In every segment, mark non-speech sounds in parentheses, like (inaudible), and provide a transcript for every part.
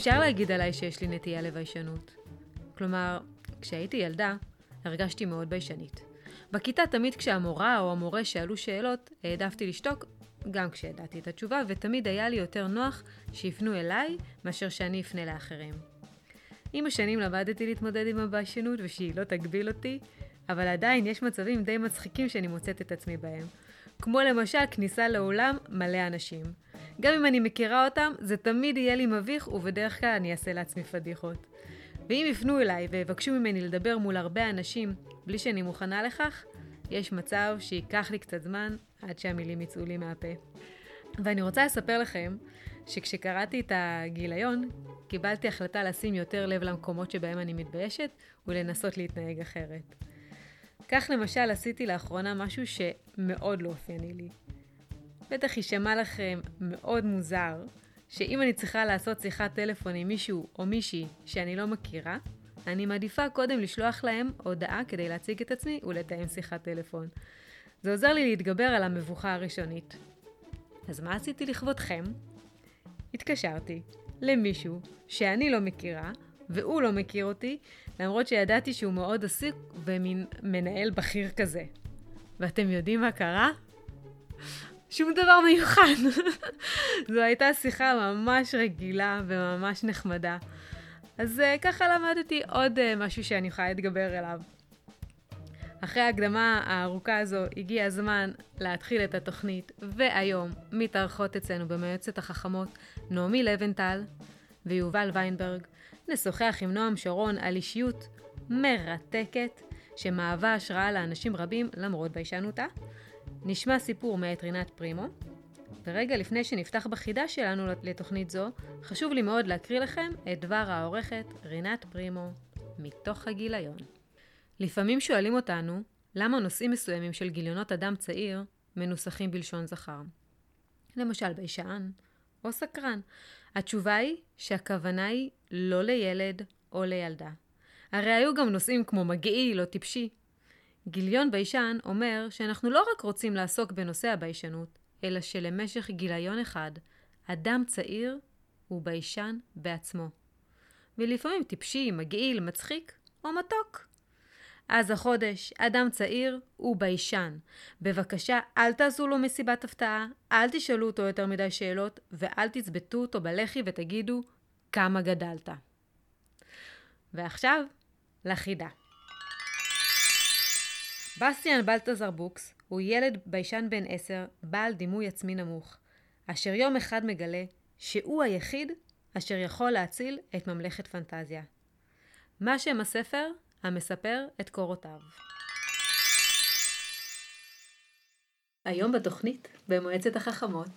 אפשר להגיד עליי שיש לי נטייה לביישנות. כלומר, כשהייתי ילדה, הרגשתי מאוד ביישנית. בכיתה תמיד כשהמורה או המורה שאלו שאלות, העדפתי לשתוק, גם כשידעתי את התשובה, ותמיד היה לי יותר נוח שיפנו אליי, מאשר שאני אפנה לאחרים. עם השנים למדתי להתמודד עם הביישנות ושהיא לא תגביל אותי, אבל עדיין יש מצבים די מצחיקים שאני מוצאת את עצמי בהם. כמו למשל כניסה לאולם מלא אנשים. גם אם אני מכירה אותם, זה תמיד יהיה לי מביך, ובדרך כלל אני אעשה לעצמי פדיחות. ואם יפנו אליי ויבקשו ממני לדבר מול הרבה אנשים בלי שאני מוכנה לכך, יש מצב שייקח לי קצת זמן עד שהמילים יצאו לי מהפה. ואני רוצה לספר לכם שכשקראתי את הגיליון, קיבלתי החלטה לשים יותר לב למקומות שבהם אני מתביישת ולנסות להתנהג אחרת. כך למשל עשיתי לאחרונה משהו שמאוד לא אופייני לי. בטח יישמע לכם מאוד מוזר, שאם אני צריכה לעשות שיחת טלפון עם מישהו או מישהי שאני לא מכירה, אני מעדיפה קודם לשלוח להם הודעה כדי להציג את עצמי ולתאם שיחת טלפון. זה עוזר לי להתגבר על המבוכה הראשונית. אז מה עשיתי לכבודכם? התקשרתי למישהו שאני לא מכירה, והוא לא מכיר אותי, למרות שידעתי שהוא מאוד עסוק ומין מנהל בכיר כזה. ואתם יודעים מה קרה? שום דבר מיוחד. (laughs) זו הייתה שיחה ממש רגילה וממש נחמדה. אז uh, ככה למדתי עוד uh, משהו שאני יכולה להתגבר אליו. אחרי ההקדמה הארוכה הזו, הגיע הזמן להתחיל את התוכנית, והיום מתארחות אצלנו במועצת החכמות נעמי לבנטל ויובל ויינברג. נשוחח עם נועם שרון על אישיות מרתקת, שמהווה השראה לאנשים רבים למרות ביישנותה. נשמע סיפור מאת רינת פרימו, ורגע לפני שנפתח בחידה שלנו לתוכנית זו, חשוב לי מאוד להקריא לכם את דבר העורכת רינת פרימו, מתוך הגיליון. לפעמים שואלים אותנו, למה נושאים מסוימים של גיליונות אדם צעיר מנוסחים בלשון זכר. למשל ביישן או סקרן. התשובה היא שהכוונה היא לא לילד או לילדה. הרי היו גם נושאים כמו מגעיל או טיפשי. גיליון ביישן אומר שאנחנו לא רק רוצים לעסוק בנושא הביישנות, אלא שלמשך גיליון אחד, אדם צעיר הוא ביישן בעצמו. ולפעמים טיפשי, מגעיל, מצחיק או מתוק. אז החודש, אדם צעיר הוא ביישן. בבקשה, אל תעשו לו מסיבת הפתעה, אל תשאלו אותו יותר מדי שאלות, ואל תצבטו אותו בלחי ותגידו כמה גדלת. ועכשיו, לחידה. בסטיאן בלטזר בוקס הוא ילד ביישן בן עשר, בעל דימוי עצמי נמוך, אשר יום אחד מגלה שהוא היחיד אשר יכול להציל את ממלכת פנטזיה. מה שם הספר? המספר את קורותיו. היום בתוכנית, במועצת החכמות,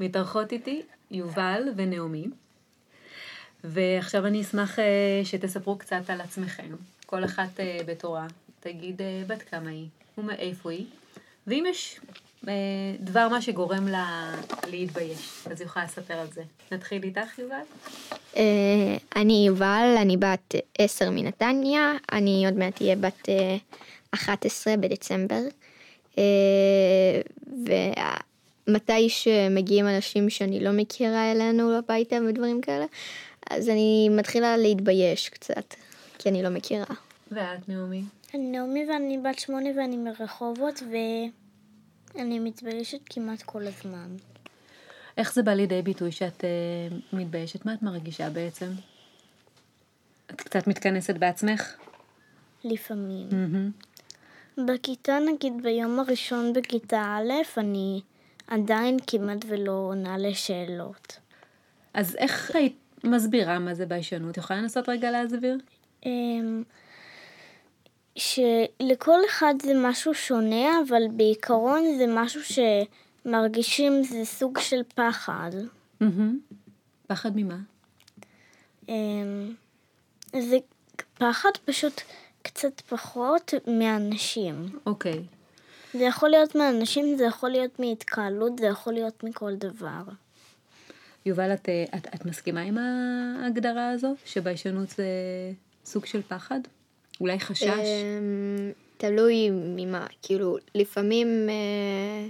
מתארחות איתי יובל ונעמי, ועכשיו אני אשמח אה, שתספרו קצת על עצמכם, כל אחת אה, בתורה, תגיד אה, בת כמה היא ומאיפה היא, ואם יש דבר מה שגורם לה להתבייש, אז היא יכולה לספר על זה. נתחיל איתך, יובל? אני יובל, אני בת עשר מנתניה, אני עוד מעט אהיה בת 11 בדצמבר. ומתי שמגיעים אנשים שאני לא מכירה אלינו הביתה ודברים כאלה, אז אני מתחילה להתבייש קצת, כי אני לא מכירה. ואת, נעמי? אני נעמי ואני בת שמונה ואני מרחובות ואני מתביישת כמעט כל הזמן. איך זה בא לידי ביטוי שאת uh, מתביישת? מה את מרגישה בעצם? את קצת מתכנסת בעצמך? לפעמים. Mm-hmm. בכיתה, נגיד ביום הראשון בכיתה א', אני עדיין כמעט ולא עונה לשאלות. אז איך היית מסבירה מה זה ביישנות? יכולה לנסות רגע להסביר? אמ, שלכל אחד זה משהו שונה, אבל בעיקרון זה משהו שמרגישים זה סוג של פחד. פחד ממה? אמ, זה פחד פשוט קצת פחות מאנשים. אוקיי. זה יכול להיות מאנשים, זה יכול להיות מהתקהלות, זה יכול להיות מכל דבר. יובל, את, את, את מסכימה עם ההגדרה הזו, שביישנות זה סוג של פחד? אולי חשש? אמ, תלוי ממה, כאילו, לפעמים, אה,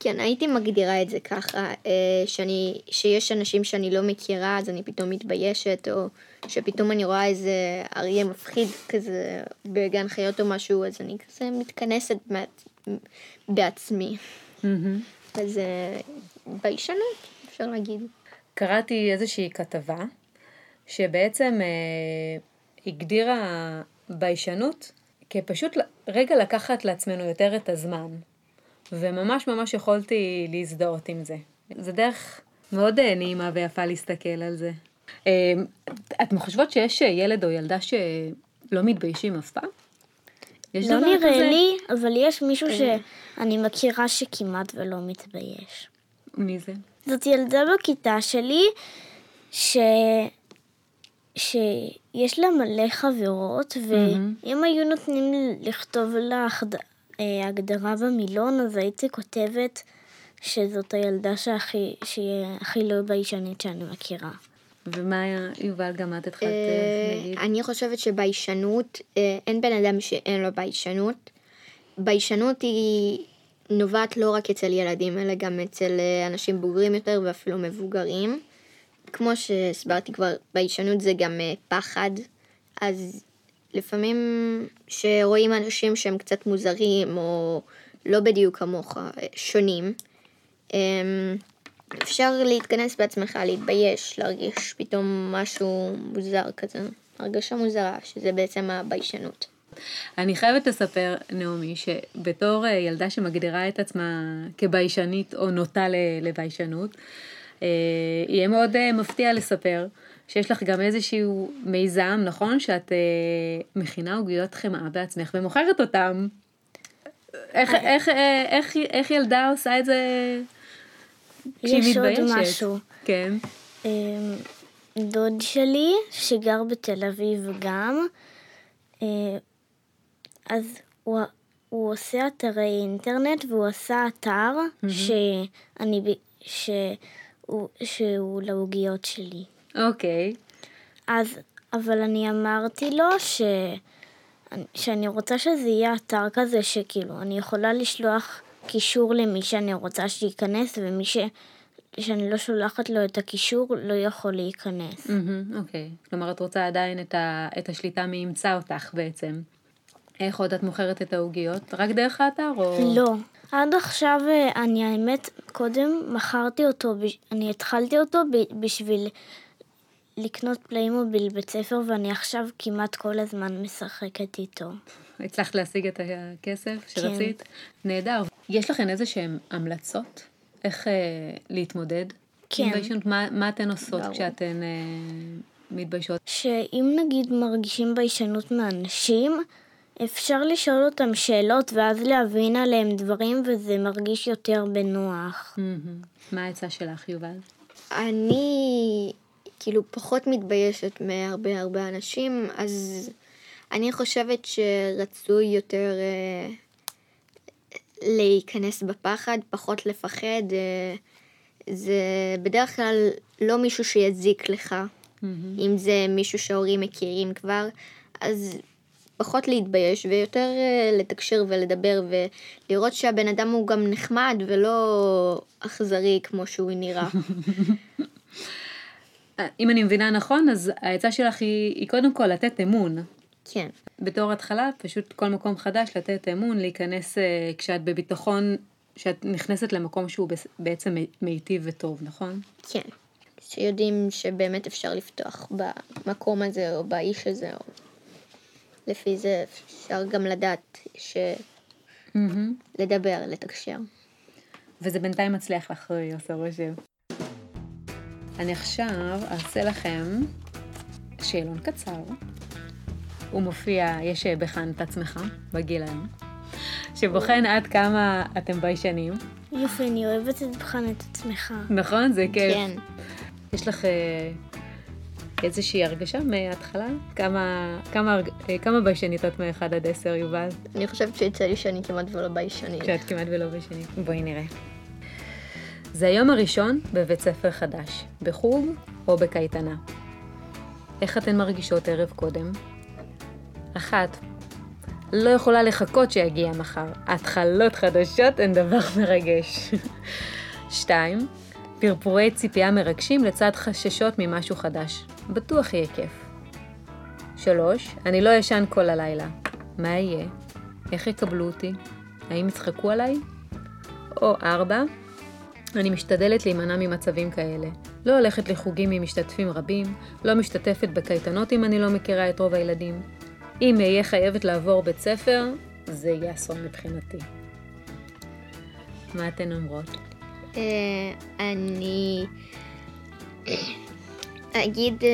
כן, הייתי מגדירה את זה ככה, אה, שאני, שיש אנשים שאני לא מכירה, אז אני פתאום מתביישת, או שפתאום אני רואה איזה אריה מפחיד כזה בגן חיות או משהו, אז אני כזה מתכנסת מעצ... בעצמי. אז אה, ביישנות, אפשר להגיד. קראתי איזושהי כתבה שבעצם אה, הגדירה ביישנות כפשוט רגע לקחת לעצמנו יותר את הזמן. וממש ממש יכולתי להזדהות עם זה. זה דרך מאוד אה, נעימה ויפה להסתכל על זה. אה, אתם חושבות שיש ילד או ילדה שלא מתביישים אף פעם? יש לא נראה כזה? לי, אבל יש מישהו שאני מכירה שכמעט ולא מתבייש. מי זה? זאת ילדה בכיתה שלי, ש... שיש לה מלא חברות, ואם היו נותנים לכתוב לה אה, הגדרה במילון, אז הייתי כותבת שזאת הילדה שהכי, שהיא הכי לא ביישנית שאני מכירה. ומה היה, יובל, גם את התחלת אה, להגיד? אני חושבת שביישנות, אה, אין בן אדם שאין לו ביישנות. ביישנות היא נובעת לא רק אצל ילדים, אלא גם אצל אנשים בוגרים יותר ואפילו מבוגרים. כמו שהסברתי כבר, ביישנות זה גם פחד, אז לפעמים שרואים אנשים שהם קצת מוזרים או לא בדיוק כמוך, שונים, אמ, אפשר להתכנס בעצמך, להתבייש, להרגיש פתאום משהו מוזר כזה, הרגשה מוזרה, שזה בעצם הביישנות. אני חייבת לספר, נעמי, שבתור אה, ילדה שמגדירה את עצמה כביישנית או נוטה לביישנות, אה, יהיה מאוד אה, מפתיע לספר שיש לך גם איזשהו מיזם, נכון? שאת אה, מכינה עוגיות חמאה בעצמך ומוכרת אותם. איך, איך, אה, איך, איך ילדה עושה את זה כשהיא מתביישת? יש עוד משהו. כן. אמ, דוד שלי, שגר בתל אביב גם, אה, אז הוא, הוא עושה אתרי אינטרנט והוא עשה אתר mm-hmm. שאני, שהוא, שהוא לעוגיות שלי. אוקיי. אז, אבל אני אמרתי לו ש... שאני רוצה שזה יהיה אתר כזה שכאילו אני יכולה לשלוח קישור למי שאני רוצה שייכנס ומי ש... שאני לא שולחת לו את הקישור לא יכול להיכנס. אוקיי, mm-hmm, okay. כלומר את רוצה עדיין את, ה... את השליטה מי ימצא אותך בעצם. איך עוד את מוכרת את העוגיות? רק דרך האתר או... לא. עד עכשיו אה, אני האמת קודם מכרתי אותו, אני התחלתי אותו בשביל לקנות פליימוביל בית ספר, ואני עכשיו כמעט כל הזמן משחקת איתו. הצלחת להשיג את הכסף שרצית? כן. נהדר. יש לכן איזה שהן המלצות? איך אה, להתמודד? כן. ביישנות? מה, מה אתן עושות ברור. כשאתן אה, מתביישות? שאם נגיד מרגישים ביישנות מאנשים, אפשר לשאול אותם שאלות ואז להבין עליהם דברים וזה מרגיש יותר בנוח. מה העצה שלך, יובל? אני כאילו פחות מתביישת מהרבה הרבה אנשים, אז אני חושבת שרצוי יותר אה, להיכנס בפחד, פחות לפחד. אה, זה בדרך כלל לא מישהו שיזיק לך, mm-hmm. אם זה מישהו שההורים מכירים כבר, אז פחות להתבייש ויותר אה, לתקשר ולדבר ולראות שהבן אדם הוא גם נחמד ולא אכזרי כמו שהוא נראה. (laughs) אם אני מבינה נכון, אז העצה שלך היא, היא קודם כל לתת אמון. כן. בתור התחלה, פשוט כל מקום חדש, לתת אמון, להיכנס אה, כשאת בביטחון, כשאת נכנסת למקום שהוא בעצם מיטיב וטוב, נכון? כן. שיודעים שבאמת אפשר לפתוח במקום הזה או באיש הזה, או לפי זה אפשר גם לדעת ש... Mm-hmm. לדבר, לתקשר. וזה בינתיים מצליח לך, עושה רושם. אני עכשיו אעשה לכם שאלון קצר. הוא מופיע, יש בחן את עצמך, בגיל היום, שבוחן עד כמה אתם ביישנים. יופי, אני אוהבת את בחן את עצמך. נכון? זה כיף. כן. יש לך אה, איזושהי הרגשה מההתחלה? כמה, כמה, אה, כמה ביישנית את מ-1 עד 10, יובל? אני חושבת שיצא לי שאני כמעט ולא ביישנית. שאת כמעט ולא ביישנית. בואי נראה. זה היום הראשון בבית ספר חדש, בחוג או בקייטנה. איך אתן מרגישות ערב קודם? אחת, לא יכולה לחכות שיגיע מחר. התחלות חדשות הן דבר מרגש. (laughs) 2. פרפורי ציפייה מרגשים לצד חששות ממשהו חדש. בטוח יהיה כיף. 3. אני לא ישן כל הלילה. מה יהיה? איך יקבלו אותי? האם יצחקו עליי? או 4. אני משתדלת להימנע ממצבים כאלה. לא הולכת לחוגים עם משתתפים רבים, לא משתתפת בקייטנות אם אני לא מכירה את רוב הילדים. אם אהיה חייבת לעבור בית ספר, זה יהיה אסון מבחינתי. מה אתן אומרות? אה, אני אגיד אה,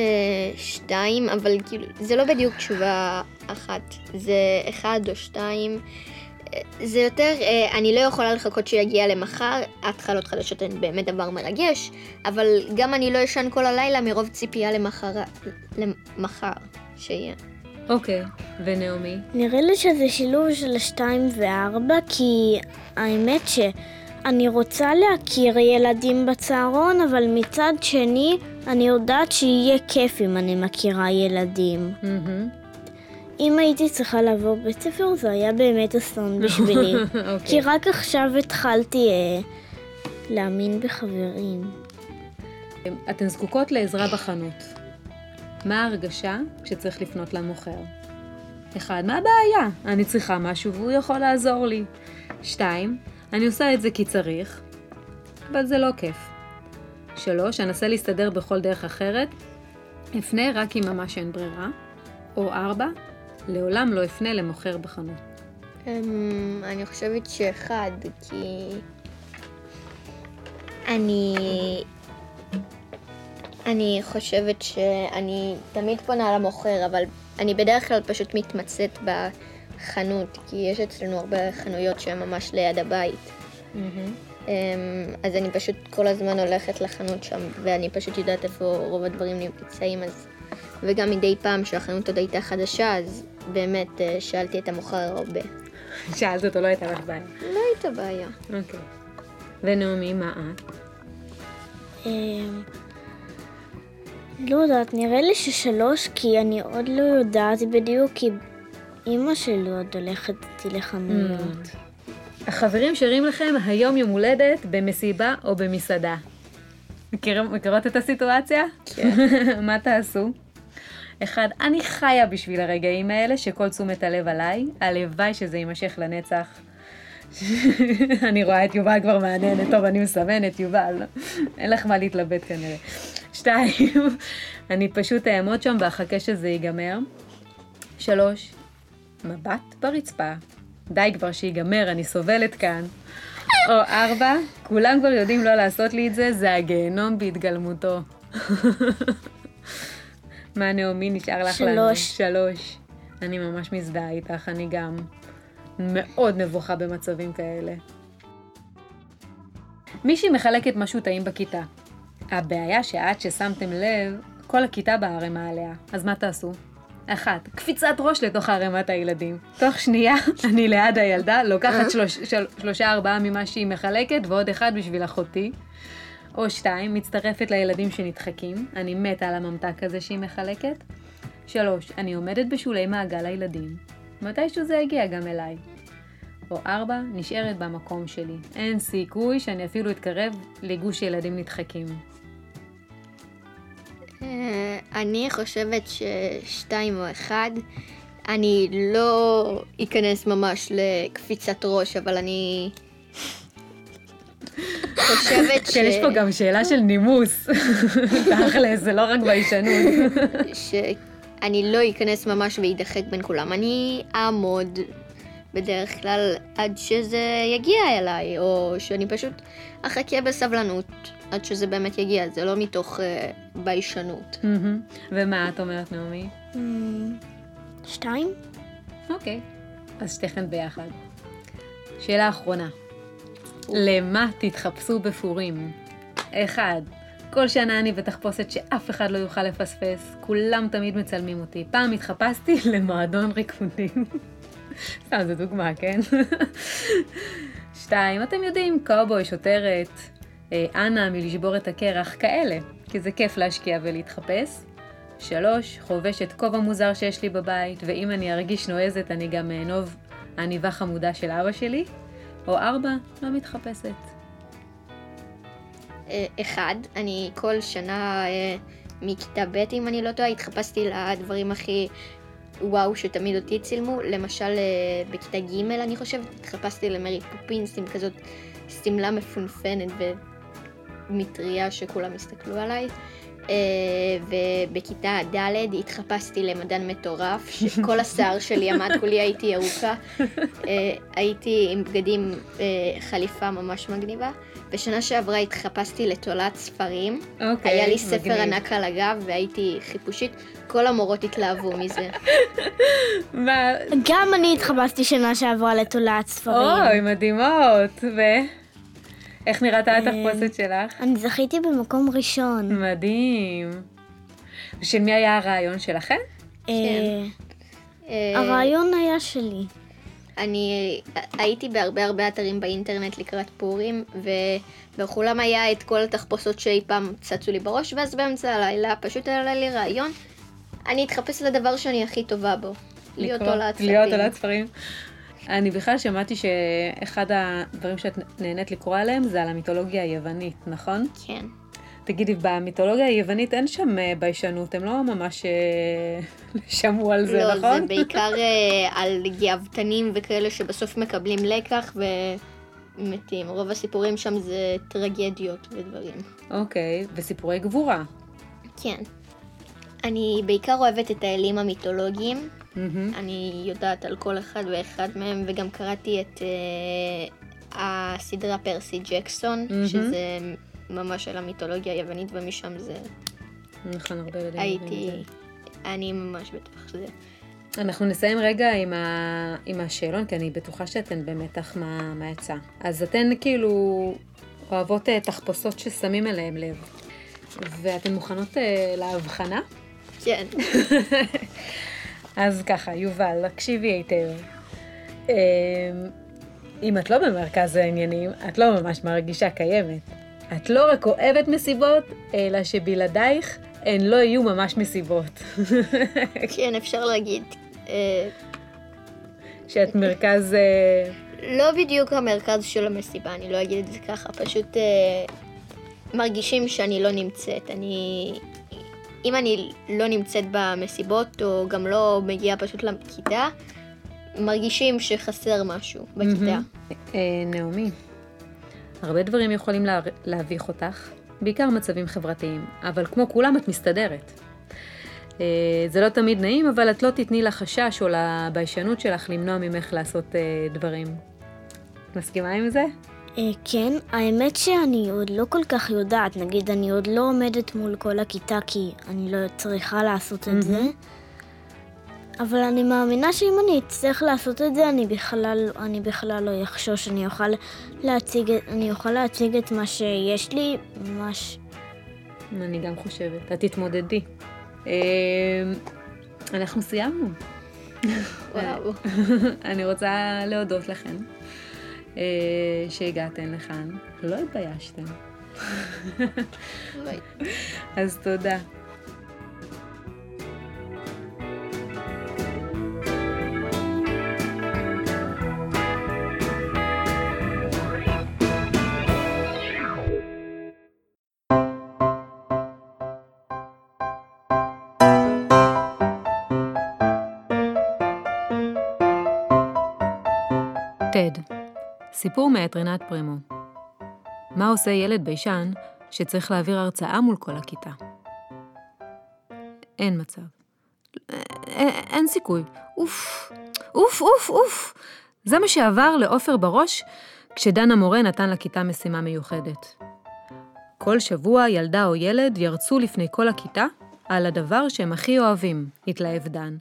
שתיים, אבל כאילו, זה לא בדיוק תשובה אחת. זה אחד או שתיים. אה, זה יותר, אה, אני לא יכולה לחכות שיגיע למחר, התחלות חדשות הן באמת דבר מרגש, אבל גם אני לא ישן כל הלילה מרוב ציפייה למחר, למחר שיהיה. אוקיי, ונעמי? נראה לי שזה שילוב של השתיים וארבע, כי האמת שאני רוצה להכיר ילדים בצהרון, אבל מצד שני, אני יודעת שיהיה כיף אם אני מכירה ילדים. אם הייתי צריכה לעבור בית ספר, זה היה באמת אסון (laughs) בשבילי. אוקיי. כי רק עכשיו התחלתי אה, להאמין בחברים. אתן זקוקות לעזרה בחנות. מה ההרגשה כשצריך לפנות למוכר? אחד, מה הבעיה? אני צריכה משהו והוא יכול לעזור לי. שתיים, אני עושה את זה כי צריך, אבל זה לא כיף. שלוש, אנסה להסתדר בכל דרך אחרת, אפנה רק אם ממש אין ברירה. או ארבע, לעולם לא אפנה למוכר בחנות. אמ, אני חושבת שאחד, כי אני... אני חושבת שאני תמיד פונה למוכר, אבל אני בדרך כלל פשוט מתמצאת בחנות, כי יש אצלנו הרבה חנויות שהן ממש ליד הבית. אמ, אז אני פשוט כל הזמן הולכת לחנות שם, ואני פשוט יודעת איפה רוב הדברים נמצאים, אז... וגם מדי פעם שהחנות עוד הייתה חדשה, אז באמת אה, שאלתי את המוכר הרבה. שאלת אותו, לא הייתה לך בעיה. לא הייתה בעיה. אוקיי. ונעמי, מה את? אמ, לא יודעת, נראה לי ששלוש, כי אני עוד לא יודעת בדיוק, כי אימא שלי עוד הולכת איתי לחנויות. החברים שרים לכם היום יום הולדת במסיבה או במסעדה. מכיר, מכירות את הסיטואציה? כן. (laughs) מה תעשו? אחד, אני חיה בשביל הרגעים האלה שכל תשומת הלב עליי, הלוואי שזה יימשך לנצח. (laughs) אני רואה את יובל כבר מהנהנת, טוב, אני מסמנת, יובל, אין לך מה להתלבט כנראה. שתיים, (laughs) אני פשוט אעמוד שם ואחכה שזה ייגמר. שלוש, מבט ברצפה. די כבר שיגמר, אני סובלת כאן. או ארבע, כולם כבר יודעים לא לעשות לי את זה, זה הגיהנום בהתגלמותו. (laughs) מה נעמי נשאר לך לנו? שלוש. שלוש. אני ממש מזדהה איתך, אני גם מאוד נבוכה במצבים כאלה. מישהי מחלקת משהו טעים בכיתה. הבעיה שעד ששמתם לב, כל הכיתה בערימה עליה. אז מה תעשו? אחת, קפיצת ראש לתוך ערימת הילדים. תוך שנייה, (laughs) אני ליד הילדה, לוקחת שלוש, של, שלושה ארבעה ממה שהיא מחלקת, ועוד אחד בשביל אחותי. או שתיים, מצטרפת לילדים שנדחקים, אני מתה על הממתק הזה שהיא מחלקת. שלוש, אני עומדת בשולי מעגל הילדים. מתישהו זה יגיע גם אליי. או ארבע, נשארת במקום שלי. אין סיכוי שאני אפילו אתקרב לגוש ילדים נדחקים. אה, אני חושבת ששתיים או אחד, אני לא אכנס ממש לקפיצת ראש, אבל אני חושבת ש... כן, יש פה גם שאלה של נימוס. תכל'ס, זה לא רק ביישנות. שאני לא אכנס ממש ואדחק בין כולם. אני אעמוד בדרך כלל עד שזה יגיע אליי, או שאני פשוט אחכה בסבלנות עד שזה באמת יגיע, זה לא מתוך uh, ביישנות. מהמם. ומה את אומרת, נעמי? אמ, שתיים? אוקיי. אז שתיכן ביחד. שאלה אחרונה. למה תתחפשו בפורים? אחד, כל שנה אני בתחפושת שאף אחד לא יוכל לפספס, כולם תמיד מצלמים אותי. פעם התחפשתי (laughs) למועדון ריקודים. סתם, זו דוגמה, כן? שתיים, אתם יודעים, קאובוי, שוטרת, אה, אנה מלשבור את הקרח, כאלה, כי זה כיף להשקיע ולהתחפש. שלוש, חובשת כובע מוזר שיש לי בבית, ואם אני ארגיש נועזת אני גם אענוב עניבה חמודה של אבא שלי. או ארבע, לא מתחפשת. אה, אחד, אני כל שנה אה, מכיתה ב', אם אני לא טועה, התחפשתי לדברים הכי וואו שתמיד אותי צילמו. למשל, אה, בכיתה ג', אני חושבת, התחפשתי למרי פופינס עם כזאת שמלה מפונפנת ומטריה שכולם הסתכלו עליי. Uh, ובכיתה ד' התחפשתי למדען מטורף, שכל השיער שלי עמד כולי הייתי ירוקה. Uh, הייתי עם בגדים, uh, חליפה ממש מגניבה. בשנה שעברה התחפשתי לתולעת ספרים. אוקיי, okay, היה לי ספר מגניב. ענק על הגב והייתי חיפושית. כל המורות התלהבו מזה. גם אני התחפשתי שנה שעברה לתולעת ספרים. אוי, מדהימות. ו... איך נראית התחפושת שלך? אני זכיתי במקום ראשון. מדהים. ושל מי היה הרעיון שלכם? כן. הרעיון היה שלי. אני הייתי בהרבה הרבה אתרים באינטרנט לקראת פורים, ובכולם היה את כל התחפושות שאי פעם צצו לי בראש, ואז באמצע הלילה פשוט עלה לי רעיון, אני אתחפש לדבר שאני הכי טובה בו. להיות עולת ספרים. להיות עולת ספרים. אני בכלל שמעתי שאחד הדברים שאת נהנית לקרוא עליהם זה על המיתולוגיה היוונית, נכון? כן. תגידי, במיתולוגיה היוונית אין שם אה, ביישנות, הם לא ממש אה, (laughs) שמעו על זה, לא, נכון? לא, (laughs) זה בעיקר אה, על גאוותנים וכאלה שבסוף מקבלים לקח ומתים. רוב הסיפורים שם זה טרגדיות ודברים. אוקיי, וסיפורי גבורה. כן. אני בעיקר אוהבת את האלים המיתולוגיים. Mm-hmm. אני יודעת על כל אחד ואחד מהם, וגם קראתי את uh, הסדרה פרסי ג'קסון, mm-hmm. שזה ממש על המיתולוגיה היוונית, ומשם זה... נכון, הרבה ילדים. הייתי... אני ממש בתוך זה. אנחנו נסיים רגע עם, ה... עם השאלון, כי אני בטוחה שאתן במתח מה, מה יצא. אז אתן כאילו אוהבות uh, תחפושות ששמים אליהם לב, ואתן מוכנות uh, להבחנה? כן. (laughs) אז ככה, יובל, הקשיבי היטב. אמ, אם את לא במרכז העניינים, את לא ממש מרגישה קיימת. את לא רק אוהבת מסיבות, אלא שבלעדייך הן לא יהיו ממש מסיבות. (laughs) כן, אפשר להגיד. אה, שאת מרכז... אה, לא בדיוק המרכז של המסיבה, אני לא אגיד את זה ככה, פשוט אה, מרגישים שאני לא נמצאת. אני אם אני לא נמצאת במסיבות, או גם לא מגיעה פשוט לכיתה, מרגישים שחסר משהו בכיתה. אה, נעמי, הרבה דברים יכולים להביך אותך, בעיקר מצבים חברתיים, אבל כמו כולם את מסתדרת. אה, זה לא תמיד נעים, אבל את לא תתני לחשש או לביישנות שלך למנוע ממך לעשות אה, דברים. מסכימה עם זה? אה, כן, האמת שאני עוד לא כל כך יודעת, נגיד אני עוד לא עומדת מול כל הכיתה כי אני לא צריכה לעשות את זה, אבל אני מאמינה שאם אני אצטרך לעשות את זה, אני בכלל, אני בכלל לא אחשוש, אני אוכל להציג, אני אוכל להציג את מה שיש לי, ממש. אני גם חושבת, את תתמודדי. אה, אנחנו סיימנו. וואו. (laughs) אני רוצה להודות לכם. אה, שהגעתן לכאן. לא התביישתם. (laughs) אז תודה. סיפור מאת רינת פרימו. מה עושה ילד ביישן שצריך להעביר הרצאה מול כל הכיתה? אין מצב. אין, סיכוי. אוף, אוף, אוף, אוף. זה מה שעבר לעופר בראש כשדן המורה נתן לכיתה משימה מיוחדת. כל שבוע ילדה או ילד ירצו לפני כל הכיתה על הדבר שהם הכי אוהבים, התלהב דן.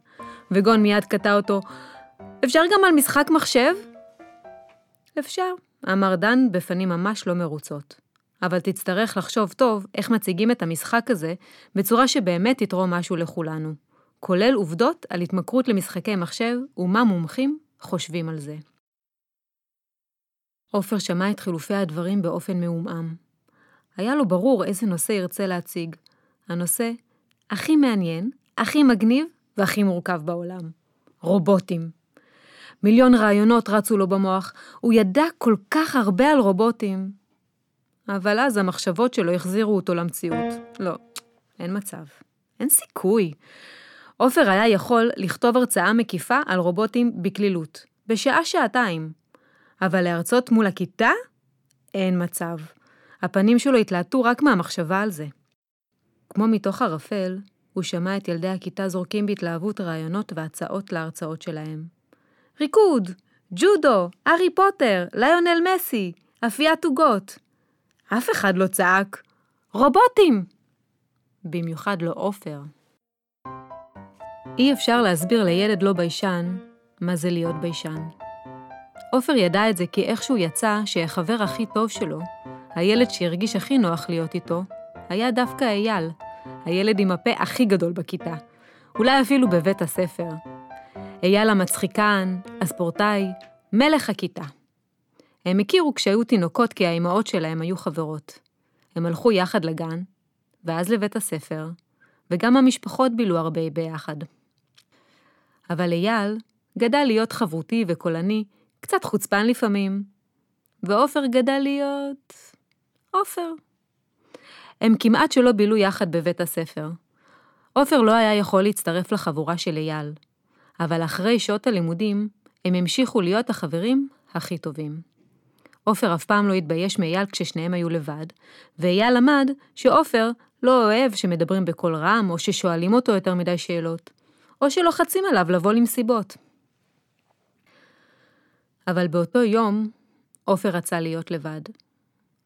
וגון מיד קטע אותו, אפשר גם על משחק מחשב? אפשר, אמר דן בפנים ממש לא מרוצות. אבל תצטרך לחשוב טוב איך מציגים את המשחק הזה בצורה שבאמת תתרום משהו לכולנו, כולל עובדות על התמכרות למשחקי מחשב ומה מומחים חושבים על זה. עופר שמע את חילופי הדברים באופן מעומעם. היה לו ברור איזה נושא ירצה להציג. הנושא, הכי מעניין, הכי מגניב והכי מורכב בעולם. רובוטים. מיליון רעיונות רצו לו במוח, הוא ידע כל כך הרבה על רובוטים. אבל אז המחשבות שלו החזירו אותו למציאות. לא, אין מצב. אין סיכוי. עופר היה יכול לכתוב הרצאה מקיפה על רובוטים בקלילות, בשעה-שעתיים. אבל להרצות מול הכיתה? אין מצב. הפנים שלו התלהטו רק מהמחשבה על זה. כמו מתוך ערפל, הוא שמע את ילדי הכיתה זורקים בהתלהבות רעיונות והצעות להרצאות שלהם. ריקוד, ג'ודו, הארי פוטר, ליונל מסי, אפיית עוגות. אף אחד לא צעק, רובוטים! במיוחד לא עופר. אי אפשר להסביר לילד לא ביישן מה זה להיות ביישן. עופר ידע את זה כי איכשהו יצא שהחבר הכי טוב שלו, הילד שהרגיש הכי נוח להיות איתו, היה דווקא אייל, הילד עם הפה הכי גדול בכיתה, אולי אפילו בבית הספר. אייל המצחיקן, הספורטאי, מלך הכיתה. הם הכירו כשהיו תינוקות כי האימהות שלהם היו חברות. הם הלכו יחד לגן, ואז לבית הספר, וגם המשפחות בילו הרבה ביחד. אבל אייל גדל להיות חברותי וקולני, קצת חוצפן לפעמים, ועופר גדל להיות... עופר. הם כמעט שלא בילו יחד בבית הספר. עופר לא היה יכול להצטרף לחבורה של אייל, אבל אחרי שעות הלימודים, הם המשיכו להיות החברים הכי טובים. עופר אף פעם לא התבייש מאייל כששניהם היו לבד, ואייל למד שעופר לא אוהב שמדברים בקול רם, או ששואלים אותו יותר מדי שאלות, או שלוחצים עליו לבוא למסיבות. אבל באותו יום, עופר רצה להיות לבד.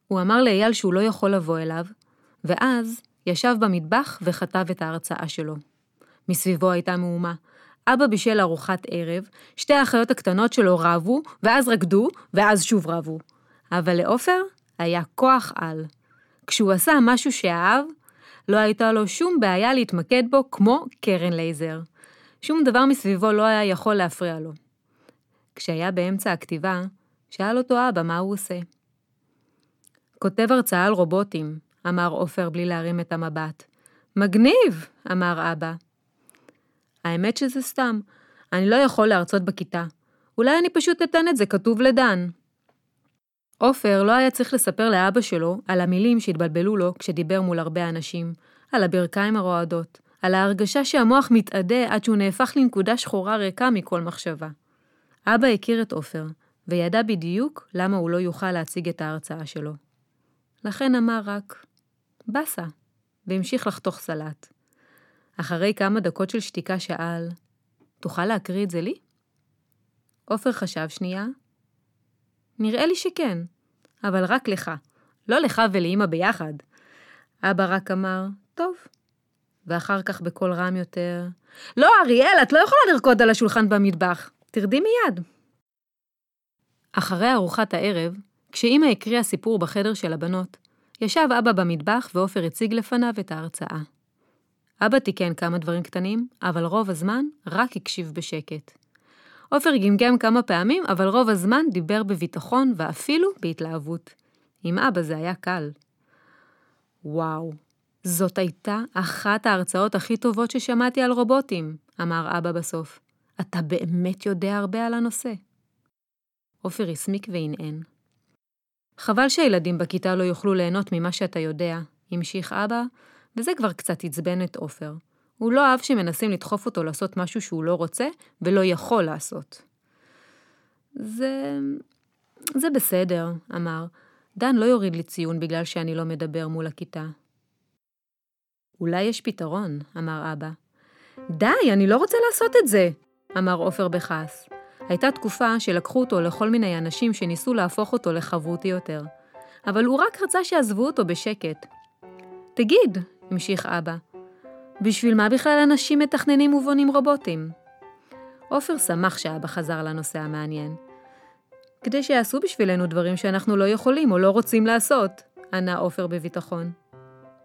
הוא אמר לאייל שהוא לא יכול לבוא אליו, ואז ישב במטבח וכתב את ההרצאה שלו. מסביבו הייתה מהומה. אבא בישל ארוחת ערב, שתי האחיות הקטנות שלו רבו, ואז רקדו, ואז שוב רבו. אבל לעופר היה כוח על. כשהוא עשה משהו שאהב, לא הייתה לו שום בעיה להתמקד בו כמו קרן לייזר. שום דבר מסביבו לא היה יכול להפריע לו. כשהיה באמצע הכתיבה, שאל אותו אבא מה הוא עושה. כותב הרצאה על רובוטים, אמר עופר בלי להרים את המבט. מגניב! אמר אבא. האמת שזה סתם, אני לא יכול להרצות בכיתה. אולי אני פשוט אתן את זה כתוב לדן. עופר לא היה צריך לספר לאבא שלו על המילים שהתבלבלו לו כשדיבר מול הרבה אנשים, על הברכיים הרועדות, על ההרגשה שהמוח מתאדה עד שהוא נהפך לנקודה שחורה ריקה מכל מחשבה. אבא הכיר את עופר, וידע בדיוק למה הוא לא יוכל להציג את ההרצאה שלו. לכן אמר רק, באסה, והמשיך לחתוך סלט. אחרי כמה דקות של שתיקה שאל, תוכל להקריא את זה לי? עופר חשב שנייה. נראה לי שכן, אבל רק לך, לא לך ולאמא ביחד. אבא רק אמר, טוב. ואחר כך בקול רם יותר, לא, אריאל, את לא יכולה לרקוד על השולחן במטבח, תרדי מיד. אחרי ארוחת הערב, כשאימא הקריאה סיפור בחדר של הבנות, ישב אבא במטבח ועופר הציג לפניו את ההרצאה. אבא תיקן כמה דברים קטנים, אבל רוב הזמן רק הקשיב בשקט. עופר גמגם כמה פעמים, אבל רוב הזמן דיבר בביטחון ואפילו בהתלהבות. עם אבא זה היה קל. וואו, זאת הייתה אחת ההרצאות הכי טובות ששמעתי על רובוטים, אמר אבא בסוף. אתה באמת יודע הרבה על הנושא. עופר הסמיק והנהן. חבל שהילדים בכיתה לא יוכלו ליהנות ממה שאתה יודע, המשיך אבא, וזה כבר קצת עצבן את עופר. הוא לא אהב שמנסים לדחוף אותו לעשות משהו שהוא לא רוצה ולא יכול לעשות. זה... זה בסדר, אמר. דן לא יוריד לי ציון בגלל שאני לא מדבר מול הכיתה. אולי יש פתרון, אמר אבא. די, אני לא רוצה לעשות את זה, אמר עופר בכעס. הייתה תקופה שלקחו אותו לכל מיני אנשים שניסו להפוך אותו לחברותי יותר, אבל הוא רק רצה שיעזבו אותו בשקט. תגיד, המשיך אבא, בשביל מה בכלל אנשים מתכננים ובונים רובוטים? עופר שמח שאבא חזר לנושא המעניין. כדי שיעשו בשבילנו דברים שאנחנו לא יכולים או לא רוצים לעשות, ענה עופר בביטחון.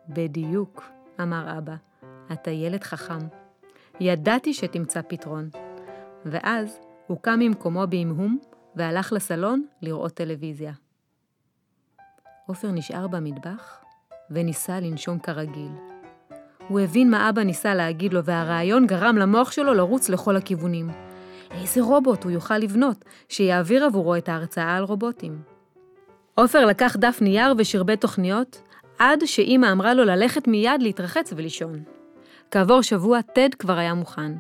בדיוק, אמר אבא, אתה ילד חכם. ידעתי שתמצא פתרון. ואז הוא קם ממקומו בהמהום והלך לסלון לראות טלוויזיה. עופר נשאר במטבח וניסה לנשום כרגיל. הוא הבין מה אבא ניסה להגיד לו, והרעיון גרם למוח שלו לרוץ לכל הכיוונים. איזה רובוט הוא יוכל לבנות, שיעביר עבורו את ההרצאה על רובוטים. עופר לקח דף נייר ושרבט תוכניות, עד שאימא אמרה לו ללכת מיד להתרחץ ולישון. כעבור שבוע, טד כבר היה מוכן.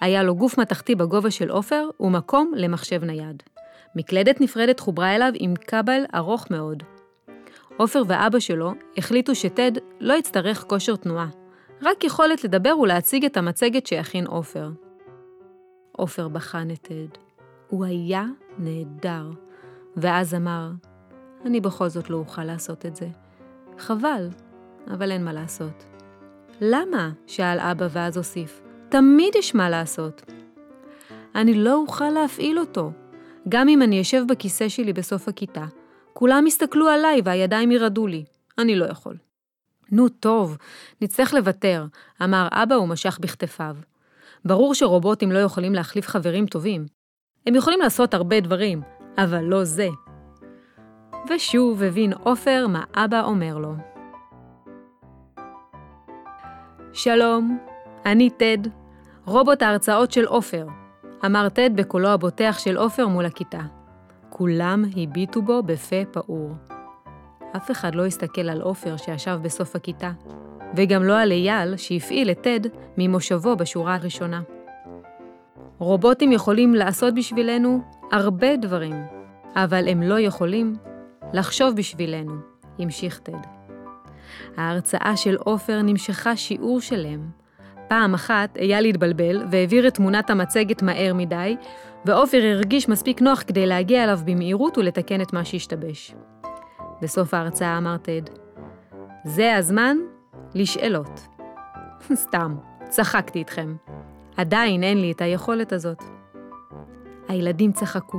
היה לו גוף מתכתי בגובה של עופר ומקום למחשב נייד. מקלדת נפרדת חוברה אליו עם כבל ארוך מאוד. עופר ואבא שלו החליטו שטד לא יצטרך כושר תנועה, רק יכולת לדבר ולהציג את המצגת שיכין עופר. עופר בחן את טד. הוא היה נהדר. ואז אמר, אני בכל זאת לא אוכל לעשות את זה. חבל, אבל אין מה לעשות. למה? שאל אבא ואז הוסיף. תמיד יש מה לעשות. אני לא אוכל להפעיל אותו. גם אם אני אשב בכיסא שלי בסוף הכיתה, כולם יסתכלו עליי והידיים ירעדו לי. אני לא יכול. נו, טוב, נצטרך לוותר, אמר אבא ומשך בכתפיו. ברור שרובוטים לא יכולים להחליף חברים טובים. הם יכולים לעשות הרבה דברים, אבל לא זה. ושוב הבין עופר מה אבא אומר לו. שלום, אני טד, רובוט ההרצאות של עופר, אמר טד בקולו הבוטח של עופר מול הכיתה. כולם הביטו בו בפה פעור. אף אחד לא הסתכל על עופר שישב בסוף הכיתה, וגם לא על אייל שהפעיל את טד ממושבו בשורה הראשונה. רובוטים יכולים לעשות בשבילנו הרבה דברים, אבל הם לא יכולים לחשוב בשבילנו, המשיך טד. ההרצאה של עופר נמשכה שיעור שלם. פעם אחת אייל התבלבל והעביר את תמונת המצגת מהר מדי, ועופר הרגיש מספיק נוח כדי להגיע אליו במהירות ולתקן את מה שהשתבש. בסוף ההרצאה אמר טד, זה הזמן לשאלות. (laughs) סתם, צחקתי איתכם. עדיין אין לי את היכולת הזאת. הילדים צחקו,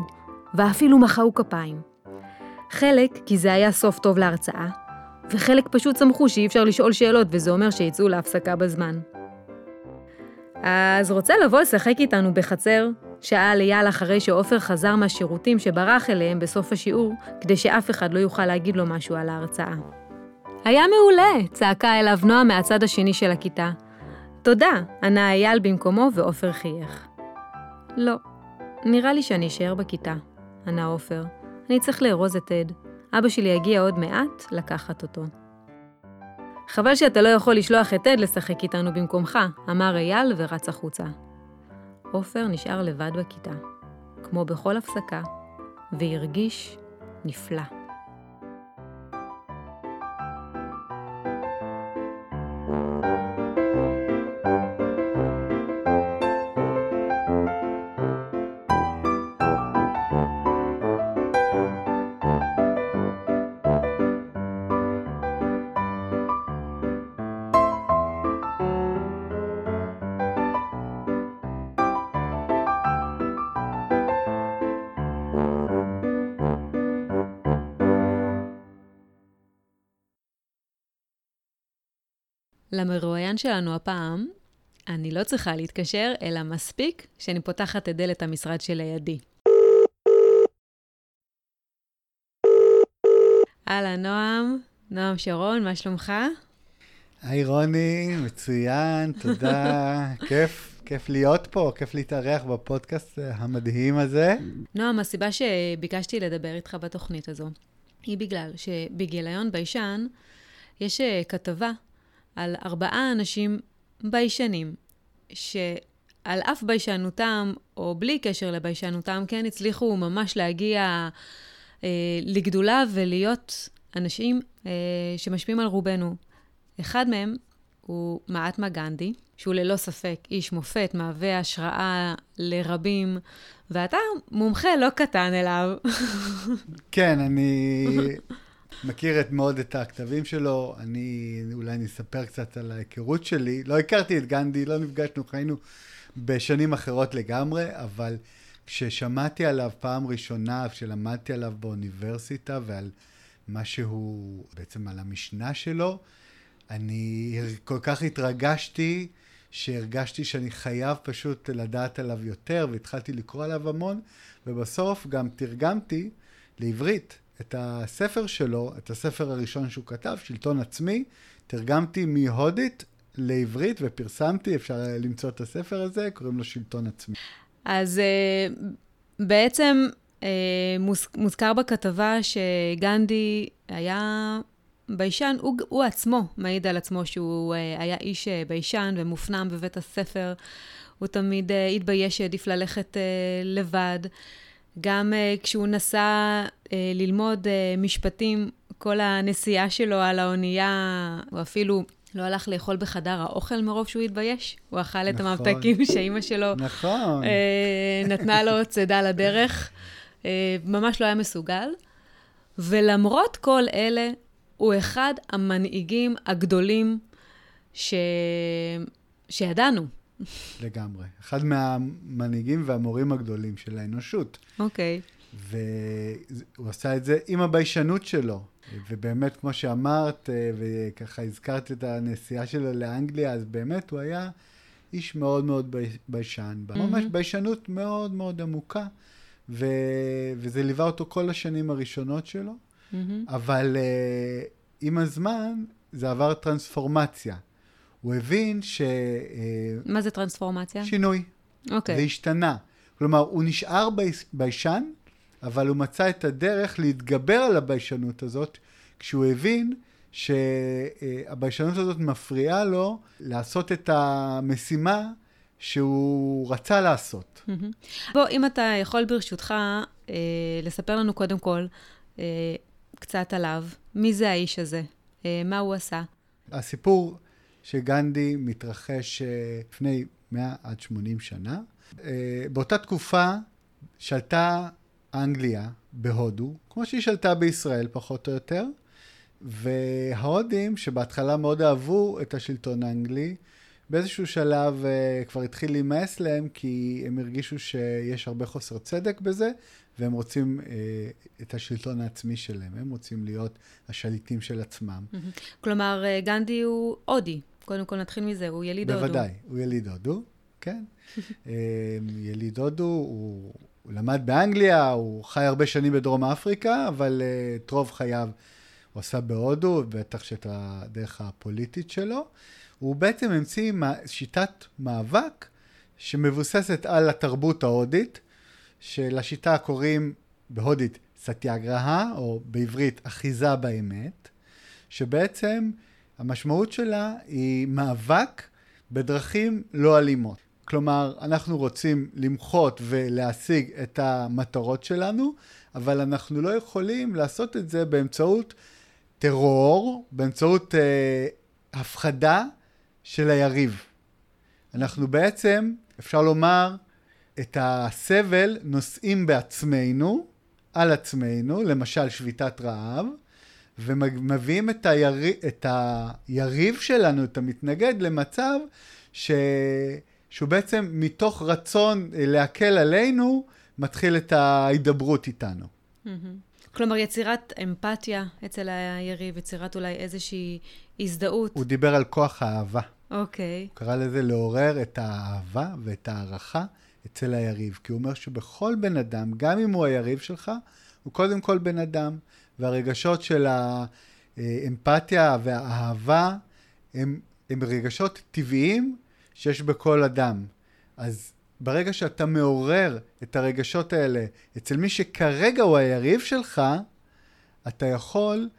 ואפילו מחאו כפיים. חלק כי זה היה סוף טוב להרצאה, וחלק פשוט שמחו שאי אפשר לשאול שאלות וזה אומר שיצאו להפסקה בזמן. אז רוצה לבוא לשחק איתנו בחצר? שאל אייל אחרי שעופר חזר מהשירותים שברח אליהם בסוף השיעור, כדי שאף אחד לא יוכל להגיד לו משהו על ההרצאה. היה מעולה! צעקה אליו נועה מהצד השני של הכיתה. תודה, ענה אייל במקומו ועופר חייך. לא, נראה לי שאני אשאר בכיתה, ענה עופר. אני צריך לארוז את טד. אבא שלי יגיע עוד מעט לקחת אותו. חבל שאתה לא יכול לשלוח את טד לשחק איתנו במקומך, אמר אייל ורץ החוצה. עופר נשאר לבד בכיתה, כמו בכל הפסקה, והרגיש נפלא. למרואיין שלנו הפעם, אני לא צריכה להתקשר, אלא מספיק שאני פותחת את דלת המשרד שלידי. אהלן, נועם, נועם שרון, מה שלומך? היי רוני, מצוין, תודה, (laughs) כיף, כיף להיות פה, כיף להתארח בפודקאסט המדהים הזה. נועם, הסיבה שביקשתי לדבר איתך בתוכנית הזו, היא בגלל שבגיליון ביישן יש אה, כתבה על ארבעה אנשים ביישנים, שעל אף ביישנותם, או בלי קשר לביישנותם, כן, הצליחו ממש להגיע אה, לגדולה ולהיות אנשים אה, שמשפיעים על רובנו. אחד מהם הוא מעטמה גנדי, שהוא ללא ספק איש מופת, מהווה השראה לרבים, ואתה מומחה לא קטן אליו. כן, אני מכיר את מאוד את הכתבים שלו, אני אולי אני אספר קצת על ההיכרות שלי. לא הכרתי את גנדי, לא נפגשנו, חיינו בשנים אחרות לגמרי, אבל כששמעתי עליו פעם ראשונה, כשלמדתי עליו באוניברסיטה ועל מה שהוא, בעצם על המשנה שלו, אני כל כך התרגשתי, שהרגשתי שאני חייב פשוט לדעת עליו יותר, והתחלתי לקרוא עליו המון, ובסוף גם תרגמתי לעברית את הספר שלו, את הספר הראשון שהוא כתב, שלטון עצמי, תרגמתי מהודית לעברית ופרסמתי, אפשר למצוא את הספר הזה, קוראים לו שלטון עצמי. אז אה, בעצם אה, מוז, מוזכר בכתבה שגנדי היה ביישן, הוא, הוא עצמו מעיד על עצמו שהוא אה, היה איש ביישן ומופנם בבית הספר. הוא תמיד התבייש והעדיף ללכת לבד. גם כשהוא נסע ללמוד משפטים, כל הנסיעה שלו על האונייה, הוא אפילו לא הלך לאכול בחדר האוכל מרוב שהוא התבייש. הוא אכל את נכון. הממתקים (laughs) שאימא שלו נכון. אה, נתנה לו צידה לדרך. אה, ממש לא היה מסוגל. ולמרות כל אלה, הוא אחד המנהיגים הגדולים ש... שידענו. לגמרי. אחד מהמנהיגים והמורים הגדולים של האנושות. אוקיי. Okay. והוא עשה את זה עם הביישנות שלו. ובאמת, כמו שאמרת, אה, וככה הזכרת את הנסיעה שלו לאנגליה, אז באמת הוא היה איש מאוד מאוד ביישן, מממ-הממ. ממש ביישנות מאוד מאוד עמוקה, ו... וזה ליווה אותו כל השנים הראשונות שלו, מממ-הממ. אבל אה, עם הזמן זה עבר טרנספורמציה. הוא הבין ש... אה, מה זה טרנספורמציה? שינוי. אוקיי. אוקיי. והשתנה. כלומר, הוא נשאר ביישן, אבל הוא מצא את הדרך להתגבר על הביישנות הזאת, כשהוא הבין שהביישנות הזאת מפריעה לו לעשות את המשימה שהוא רצה לעשות. בוא, אם אתה יכול ברשותך אה, לספר לנו קודם כל אה, קצת עליו, מי זה האיש הזה? אה, מה הוא עשה? הסיפור שגנדי מתרחש לפני 100 עד 80 שנה. באותה תקופה שלטה אנגליה בהודו, כמו שהיא שלטה בישראל פחות או יותר, וההודים, שבהתחלה מאוד אהבו את השלטון האנגלי, באיזשהו שלב uh, כבר התחיל להימאס להם, כי הם הרגישו שיש הרבה חוסר צדק בזה, והם רוצים את השלטון העצמי שלהם, הם רוצים להיות השליטים של עצמם. כלומר, גנדי הוא הודי, קודם כל נתחיל מזה, הוא יליד הודו. בוודאי, הוא יליד הודו, כן. (laughs) יליד הודו, הוא הוא למד באנגליה, הוא חי הרבה שנים בדרום אפריקה, אבל uh, את רוב חייו הוא עשה בהודו, בטח שאת הדרך הפוליטית שלו. הוא בעצם המציא שיטת מאבק שמבוססת על התרבות ההודית, שלשיטה קוראים בהודית סטיאגרהה, או בעברית אחיזה באמת, שבעצם המשמעות שלה היא מאבק בדרכים לא אלימות. כלומר, אנחנו רוצים למחות ולהשיג את המטרות שלנו, אבל אנחנו לא יכולים לעשות את זה באמצעות טרור, באמצעות אה, הפחדה של היריב. אנחנו בעצם, אפשר לומר, את הסבל נושאים בעצמנו, על עצמנו, למשל שביתת רעב, ומביאים את, היריב, את היריב שלנו, את המתנגד, למצב ש... שהוא בעצם מתוך רצון אה, להקל עלינו, מתחיל את ההידברות איתנו. כלומר, יצירת אמפתיה אצל היריב, יצירת אולי איזושהי הזדהות. הוא דיבר על כוח האהבה. אוקיי. הוא קרא לזה לעורר את האהבה ואת ההערכה אצל היריב. כי הוא אומר שבכל בן אדם, גם אם הוא היריב שלך, הוא קודם כל בן אדם. והרגשות של האמפתיה והאהבה הם, הם רגשות טבעיים שיש בכל אדם. אז ברגע שאתה מעורר את הרגשות האלה אצל מי שכרגע הוא היריב שלך, אתה יכול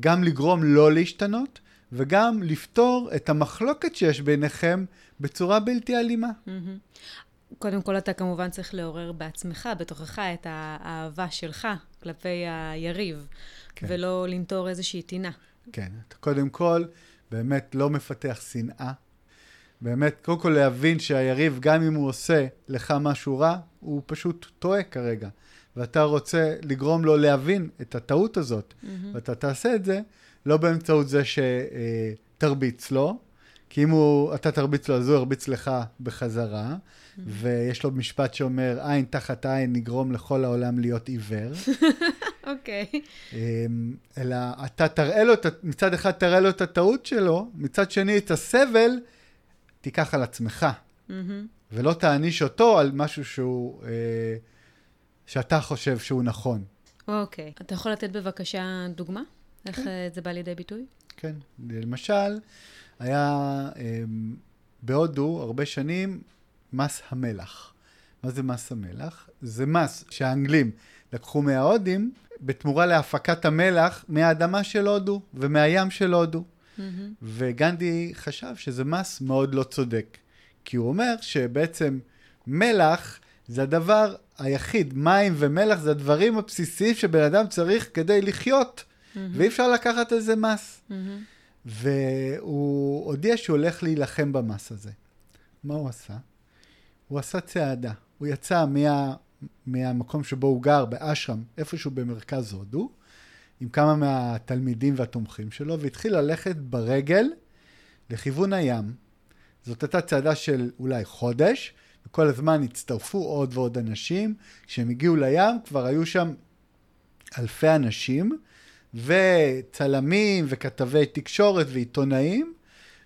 גם לגרום לא להשתנות, וגם לפתור את המחלוקת שיש ביניכם בצורה בלתי אלימה. קודם כל, אתה כמובן צריך לעורר בעצמך, בתוכך, את האהבה שלך כלפי היריב, כן. ולא לנטור איזושהי טינה. כן, קודם כל באמת לא מפתח שנאה, באמת, קודם כל להבין שהיריב, גם אם הוא עושה לך משהו רע, הוא פשוט טועה כרגע. ואתה רוצה לגרום לו להבין את הטעות הזאת, mm-hmm. ואתה תעשה את זה לא באמצעות זה שתרביץ לו, כי אם הוא, אתה תרביץ לו, אז הוא ירביץ לך בחזרה, mm-hmm. ויש לו משפט שאומר, עין תחת עין נגרום לכל העולם להיות עיוור. (laughs) אוקיי. okay. אמ, אלא אתה תראה לו, מצד אחד תראה לו את הטעות שלו, מצד שני את הסבל, תיקח על עצמך, mm-hmm. ולא תעניש אותו על משהו שהוא, אה, שאתה חושב שהוא נכון. אוקיי. Okay. אתה יכול לתת בבקשה דוגמה? איך כן. אה, זה בא לידי ביטוי? כן. למשל, היה אה, בהודו הרבה שנים מס המלח. מה זה מס המלח? זה מס שהאנגלים לקחו מההודים בתמורה להפקת המלח מהאדמה של הודו ומהים של הודו. Mm-hmm. וגנדי חשב שזה מס מאוד לא צודק. כי הוא אומר שבעצם מלח זה הדבר היחיד, מים ומלח זה הדברים הבסיסיים שבן אדם צריך כדי לחיות, mm-hmm. ואי אפשר לקחת על זה מס. Mm-hmm. והוא הודיע שהוא הולך להילחם במס הזה. מה הוא עשה? הוא עשה צעדה. הוא יצא מה, מהמקום שבו הוא גר, באשרם, איפשהו במרכז הודו, עם כמה מהתלמידים והתומכים שלו, והתחיל ללכת ברגל לכיוון הים. זאת הייתה צעדה של אולי חודש, וכל הזמן הצטרפו עוד ועוד אנשים. כשהם הגיעו לים, כבר היו שם אלפי אנשים, וצלמים וכתבי תקשורת ועיתונאים,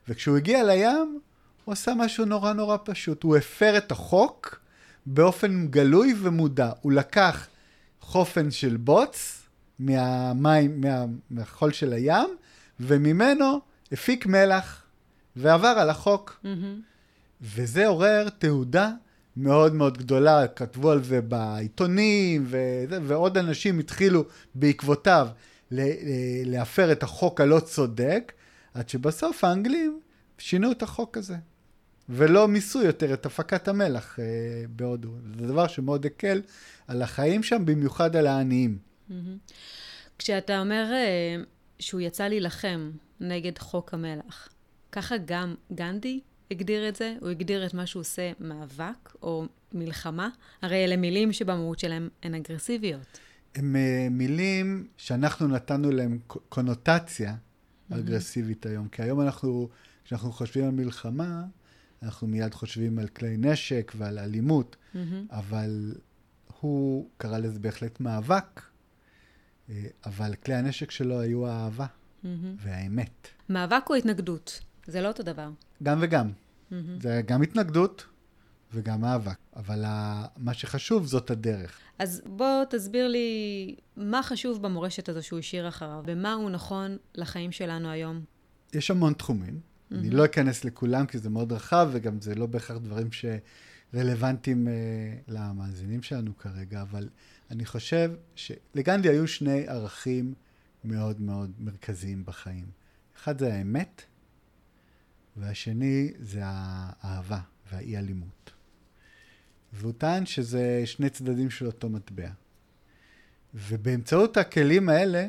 וכשהוא הגיע לים, הוא עשה משהו נורא נורא פשוט. הוא הפר את החוק באופן גלוי ומודע. הוא לקח חופן של בוץ מהמים, מה, מהחול של הים, וממנו הפיק מלח, ועבר על החוק. Mm-hmm. וזה עורר תעודה מאוד מאוד גדולה, כתבו על זה בעיתונים, וזה, ועוד אנשים התחילו בעקבותיו להפר את החוק הלא צודק, עד שבסוף האנגלים שינו את החוק הזה. ולא מיסו יותר את הפקת המלח אה, בהודו. זה דבר שמאוד הקל על החיים שם, במיוחד על העניים. כשאתה אומר אה, שהוא יצא להילחם נגד חוק המלח, ככה גם גנדי הגדיר את זה? הוא הגדיר את מה שהוא עושה מאבק או מלחמה? הרי אלה מילים שבמהות שלהם הן אגרסיביות. הם uh, מילים שאנחנו נתנו להם קונוטציה mm-hmm. אגרסיבית היום. כי היום אנחנו, כשאנחנו חושבים על מלחמה, אנחנו מיד חושבים על כלי נשק ועל אלימות, mm-hmm. אבל הוא קרא לזה בהחלט מאבק, אה, אבל כלי הנשק שלו היו האהבה mm-hmm. והאמת. מאבק או התנגדות? זה לא אותו דבר. גם וגם. Mm-hmm. זה גם התנגדות וגם מאבק. אבל מה שחשוב זאת הדרך. אז בוא תסביר לי מה חשוב במורשת הזו שהוא השאיר אחריו, ומה הוא נכון לחיים שלנו היום. יש המון תחומים. Mm-hmm. אני לא אכנס לכולם כי זה מאוד רחב, וגם זה לא בהכרח דברים שרלוונטיים uh, למאזינים שלנו כרגע, אבל אני חושב שלגנדי היו שני ערכים מאוד מאוד מרכזיים בחיים. אחד זה האמת, והשני זה האהבה והאי-אלימות. והוא טען שזה שני צדדים של אותו מטבע. ובאמצעות הכלים האלה,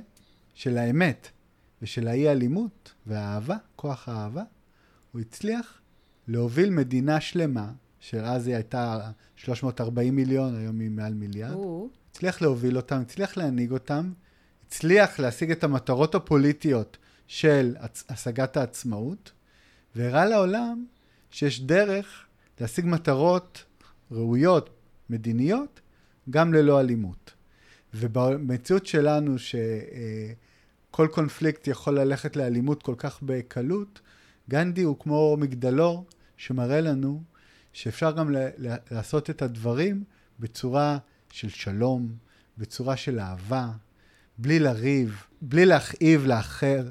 של האמת ושל האי-אלימות והאהבה, כוח האהבה, הוא הצליח להוביל מדינה שלמה, שאז היא הייתה 340 מיליון, היום היא מעל מיליארד. הצליח להוביל אותם, הצליח להנהיג אותם, הצליח להשיג את המטרות הפוליטיות של השגת העצמאות, והראה לעולם שיש דרך להשיג מטרות ראויות, מדיניות, גם ללא אלימות. ובמציאות שלנו, שכל קונפליקט יכול ללכת לאלימות כל כך בקלות, גנדי הוא כמו מגדלור שמראה לנו שאפשר גם לעשות את הדברים בצורה של שלום, בצורה של אהבה, בלי לריב, בלי להכאיב לאחר,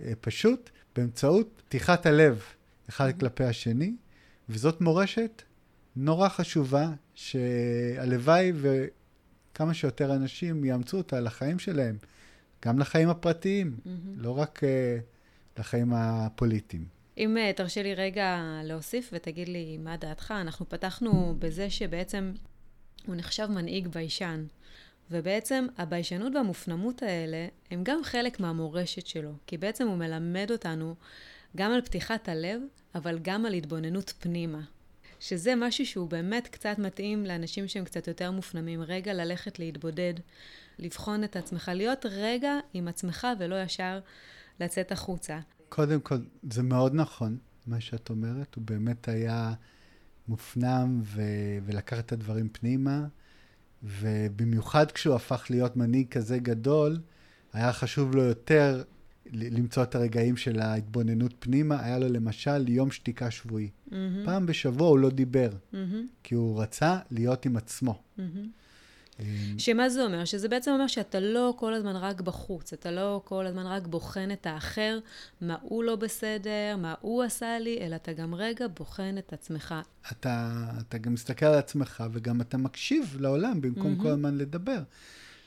אה, פשוט באמצעות פתיחת הלב אחד. כלפי השני, וזאת מורשת נורא חשובה, שהלוואי וכמה שיותר אנשים יאמצו אותה לחיים שלהם, גם לחיים הפרטיים, mm-hmm. לא רק uh, לחיים הפוליטיים. אם uh, תרשה לי רגע להוסיף ותגיד לי מה דעתך, אנחנו פתחנו בזה שבעצם הוא נחשב מנהיג ביישן. ובעצם הביישנות והמופנמות האלה הם גם חלק מהמורשת שלו, כי בעצם הוא מלמד אותנו גם על פתיחת הלב, אבל גם על התבוננות פנימה. שזה משהו שהוא באמת קצת מתאים לאנשים שהם קצת יותר מופנמים. רגע ללכת להתבודד, לבחון את עצמך, להיות רגע עם עצמך ולא ישר לצאת החוצה. קודם כל, זה מאוד נכון, מה שאת אומרת. הוא באמת היה מופנם ו- ולקח את הדברים פנימה, ובמיוחד כשהוא הפך להיות מנהיג כזה גדול, היה חשוב לו יותר למצוא את הרגעים של ההתבוננות פנימה, היה לו למשל יום שתיקה שבועי. Mm-hmm. פעם בשבוע הוא לא דיבר, mm-hmm. כי הוא רצה להיות עם עצמו. Mm-hmm. שמה זה אומר? שזה בעצם אומר שאתה לא כל הזמן רק בחוץ, אתה לא כל הזמן רק בוחן את האחר, מה הוא לא בסדר, מה הוא עשה לי, אלא אתה גם רגע בוחן את עצמך. אתה, אתה גם מסתכל על עצמך וגם אתה מקשיב לעולם במקום mm-hmm. כל הזמן לדבר.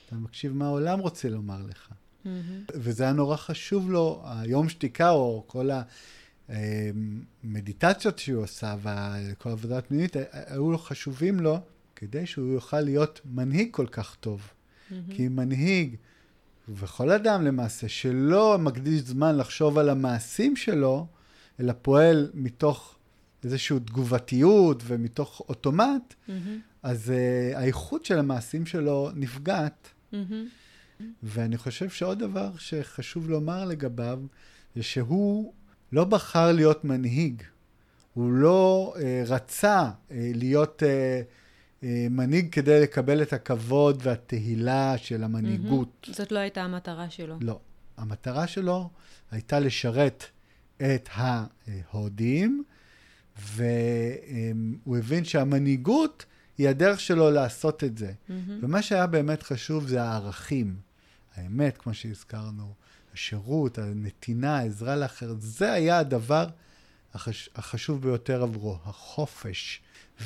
אתה מקשיב מה העולם רוצה לומר לך. Mm-hmm. וזה היה נורא חשוב לו, היום שתיקה או כל המדיטציות שהוא עשה וכל עבודה פנימית, היו לו חשובים לו כדי שהוא יוכל להיות מנהיג כל כך טוב. Mm-hmm. כי מנהיג, וכל אדם למעשה, שלא מקדיש זמן לחשוב על המעשים שלו, אלא פועל מתוך איזושהי תגובתיות ומתוך אוטומט, mm-hmm. אז uh, האיכות של המעשים שלו נפגעת. Mm-hmm. ואני חושב שעוד דבר שחשוב לומר לגביו, זה שהוא לא בחר להיות מנהיג. הוא לא uh, רצה uh, להיות... Uh, אה, מנהיג כדי לקבל את הכבוד והתהילה של המנהיגות. Mm-hmm. זאת לא הייתה המטרה שלו. לא. המטרה שלו הייתה לשרת את ההודים, והוא הבין שהמנהיגות היא הדרך שלו לעשות את זה. Mm-hmm. ומה שהיה באמת חשוב זה הערכים. האמת, כמו שהזכרנו, השירות, הנתינה, העזרה לאחר, זה היה הדבר החש... החשוב ביותר עבורו, החופש.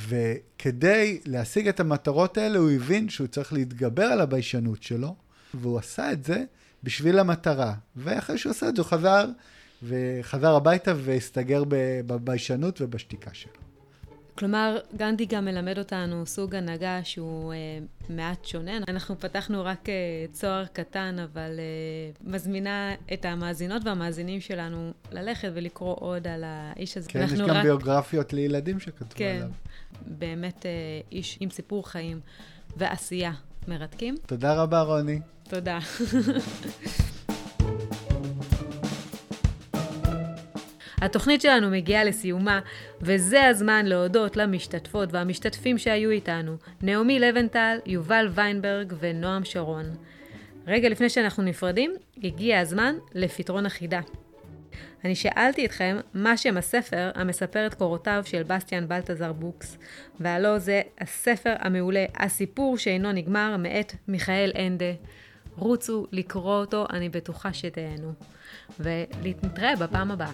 וכדי להשיג את המטרות האלה, הוא הבין שהוא צריך להתגבר על הביישנות שלו, והוא עשה את זה בשביל המטרה. ואחרי שהוא עשה את זה, הוא חזר, וחזר הביתה והסתגר בביישנות ובשתיקה שלו. כלומר, גנדי גם מלמד אותנו סוג הנהגה שהוא אה, מעט שונה. אנחנו פתחנו רק אה, צוהר קטן, אבל אה, מזמינה את המאזינות והמאזינים שלנו ללכת ולקרוא עוד על האיש הזה. כן, יש גם רק... ביוגרפיות לילדים שכתבו כן, עליו. כן, באמת אה, איש עם סיפור חיים ועשייה מרתקים. תודה רבה, רוני. תודה. (laughs) התוכנית שלנו מגיעה לסיומה, וזה הזמן להודות למשתתפות והמשתתפים שהיו איתנו, נעמי לבנטל, יובל ויינברג ונועם שרון. רגע לפני שאנחנו נפרדים, הגיע הזמן לפתרון החידה. אני שאלתי אתכם מה שם הספר המספר את קורותיו של בסטיאן בלטזר בוקס, והלא זה הספר המעולה "הסיפור שאינו נגמר" מאת מיכאל אנדה. רוצו לקרוא אותו, אני בטוחה שתהנו. ולהתראה בפעם הבאה.